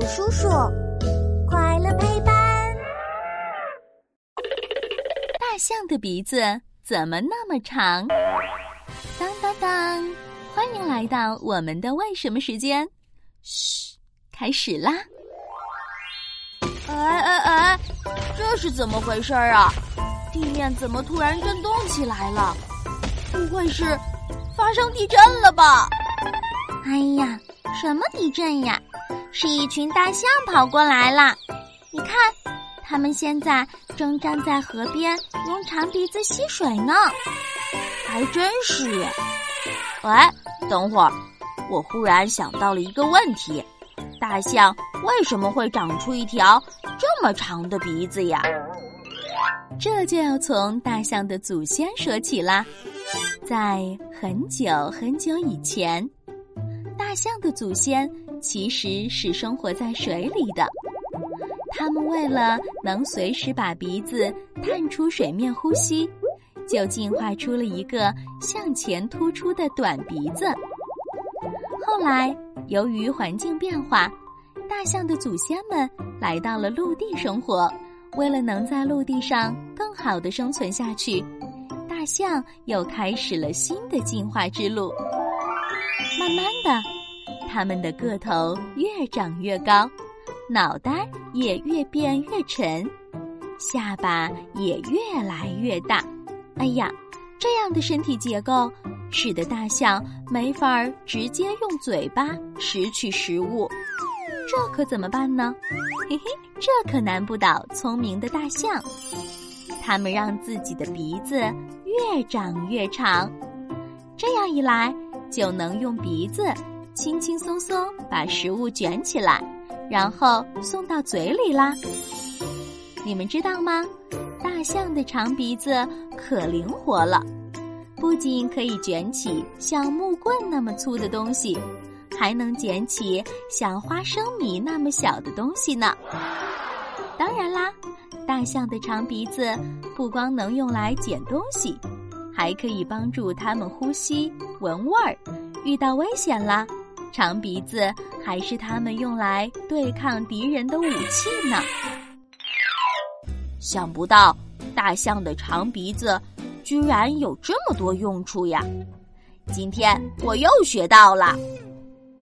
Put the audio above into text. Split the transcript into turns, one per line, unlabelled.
鼠叔叔，快乐陪伴。
大象的鼻子怎么那么长？当当当！欢迎来到我们的为什么时间。嘘，开始啦！
哎哎哎，这是怎么回事啊？地面怎么突然震动起来了？不会是发生地震了吧？
哎呀，什么地震呀？是一群大象跑过来了。你看，它们现在正站在河边用长鼻子吸水呢。
还真是。哎，等会儿，我忽然想到了一个问题：大象为什么会长出一条这么长的鼻子呀？
这就要从大象的祖先说起啦。在很久很久以前，大象的祖先其实是生活在水里的。它们为了能随时把鼻子探出水面呼吸，就进化出了一个向前突出的短鼻子。后来，由于环境变化，大象的祖先们来到了陆地生活。为了能在陆地上更好的生存下去，大象又开始了新的进化之路。慢慢的，它们的个头越长越高，脑袋也越变越沉，下巴也越来越大。哎呀，这样的身体结构使得大象没法直接用嘴巴拾取食物。这可怎么办呢？嘿嘿，这可难不倒聪明的大象。它们让自己的鼻子越长越长，这样一来就能用鼻子轻轻松松把食物卷起来，然后送到嘴里啦。你们知道吗？大象的长鼻子可灵活了，不仅可以卷起像木棍那么粗的东西。还能捡起像花生米那么小的东西呢。当然啦，大象的长鼻子不光能用来捡东西，还可以帮助它们呼吸、闻味儿。遇到危险啦，长鼻子还是它们用来对抗敌人的武器呢。
想不到大象的长鼻子居然有这么多用处呀！今天我又学到了。